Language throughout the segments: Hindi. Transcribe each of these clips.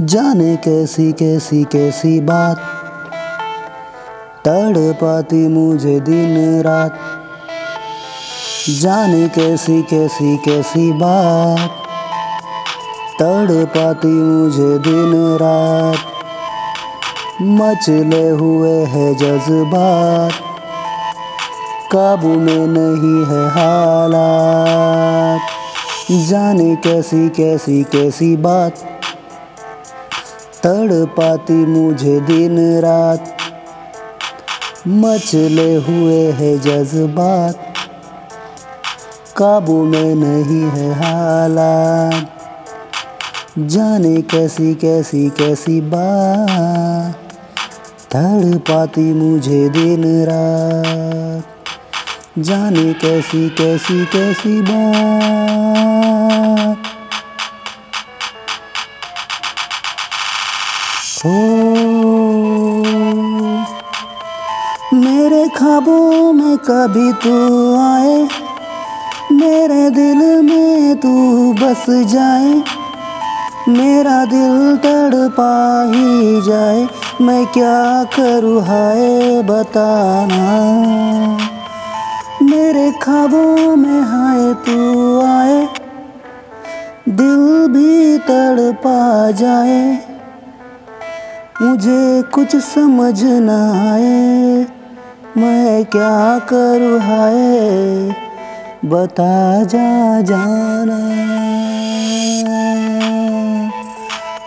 जाने कैसी कैसी कैसी बात। तड़ पाती मुझे दिन रात। जाने कैसी कैसी कैसी बात। तड़ पाती मुझे दिन रात। मचले हुए है जज्बात। काबू में नहीं है हालात। जाने कैसी कैसी कैसी बात। तड़ पाती मुझे दिन रात। मचले हुए है जज्बात। काबू में नहीं है हालात। जाने कैसी कैसी कैसी बात। तड़ पाती मुझे दिन रात। जाने कैसी कैसी कैसी बात। मेरे ख्वाबों में कभी तू आए, मेरे दिल में तू बस जाए, मेरा दिल तड़पा ही जाए, मैं क्या करूँ हाय बताना। मेरे ख्वाबों में हाय तू आए, दिल भी तड़पा जाए, मुझे कुछ समझ ना आए। मैं क्या करूँ हाय? बता जा जाना।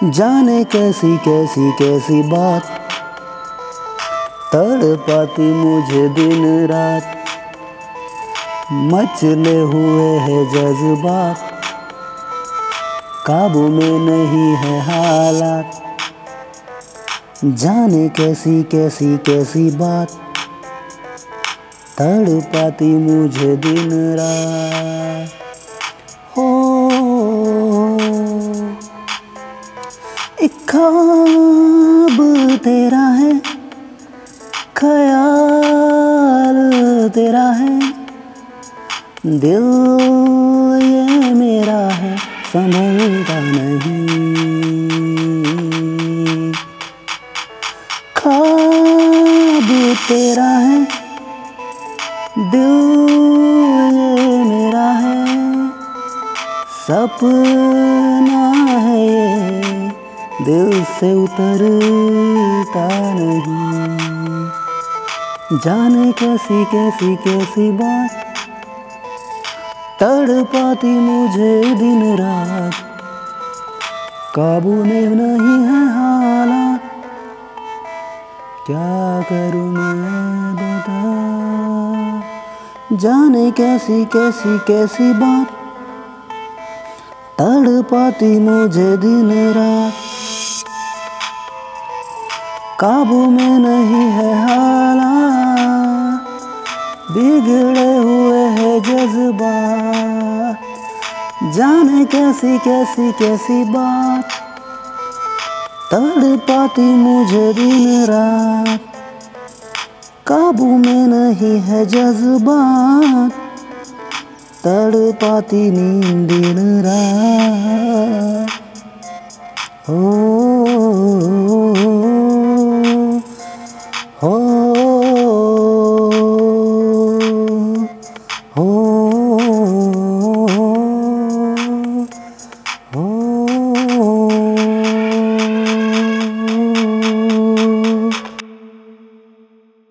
जाने कैसी कैसी कैसी बात? तड़ पाती मुझे दिन रात। मचले हुए है जज्बात। काबू में नहीं है हालात। जाने कैसी कैसी कैसी बात? तड़ पाती मुझे दिन रात। एक खाब तेरा है, ख्याल तेरा है। दिल ये मेरा है संभलता नहीं। खाब तेरा है सपना है दिल से उतरता नहीं। जाने कैसी कैसी कैसी बात तड़ पाती मुझे दिन रात। काबू में नहीं है हालात क्या करूँ मैं बता? जाने कैसी कैसी कैसी बात तड़ पाती मुझे दिन रात। काबू में नहीं है हालात, बिगड़े हुए है जज्बा जाने कैसी कैसी कैसी बात तड़ पाती मुझे दिन रात। काबू में नहीं है जज्बात तड़ पाती नींद दिन रात।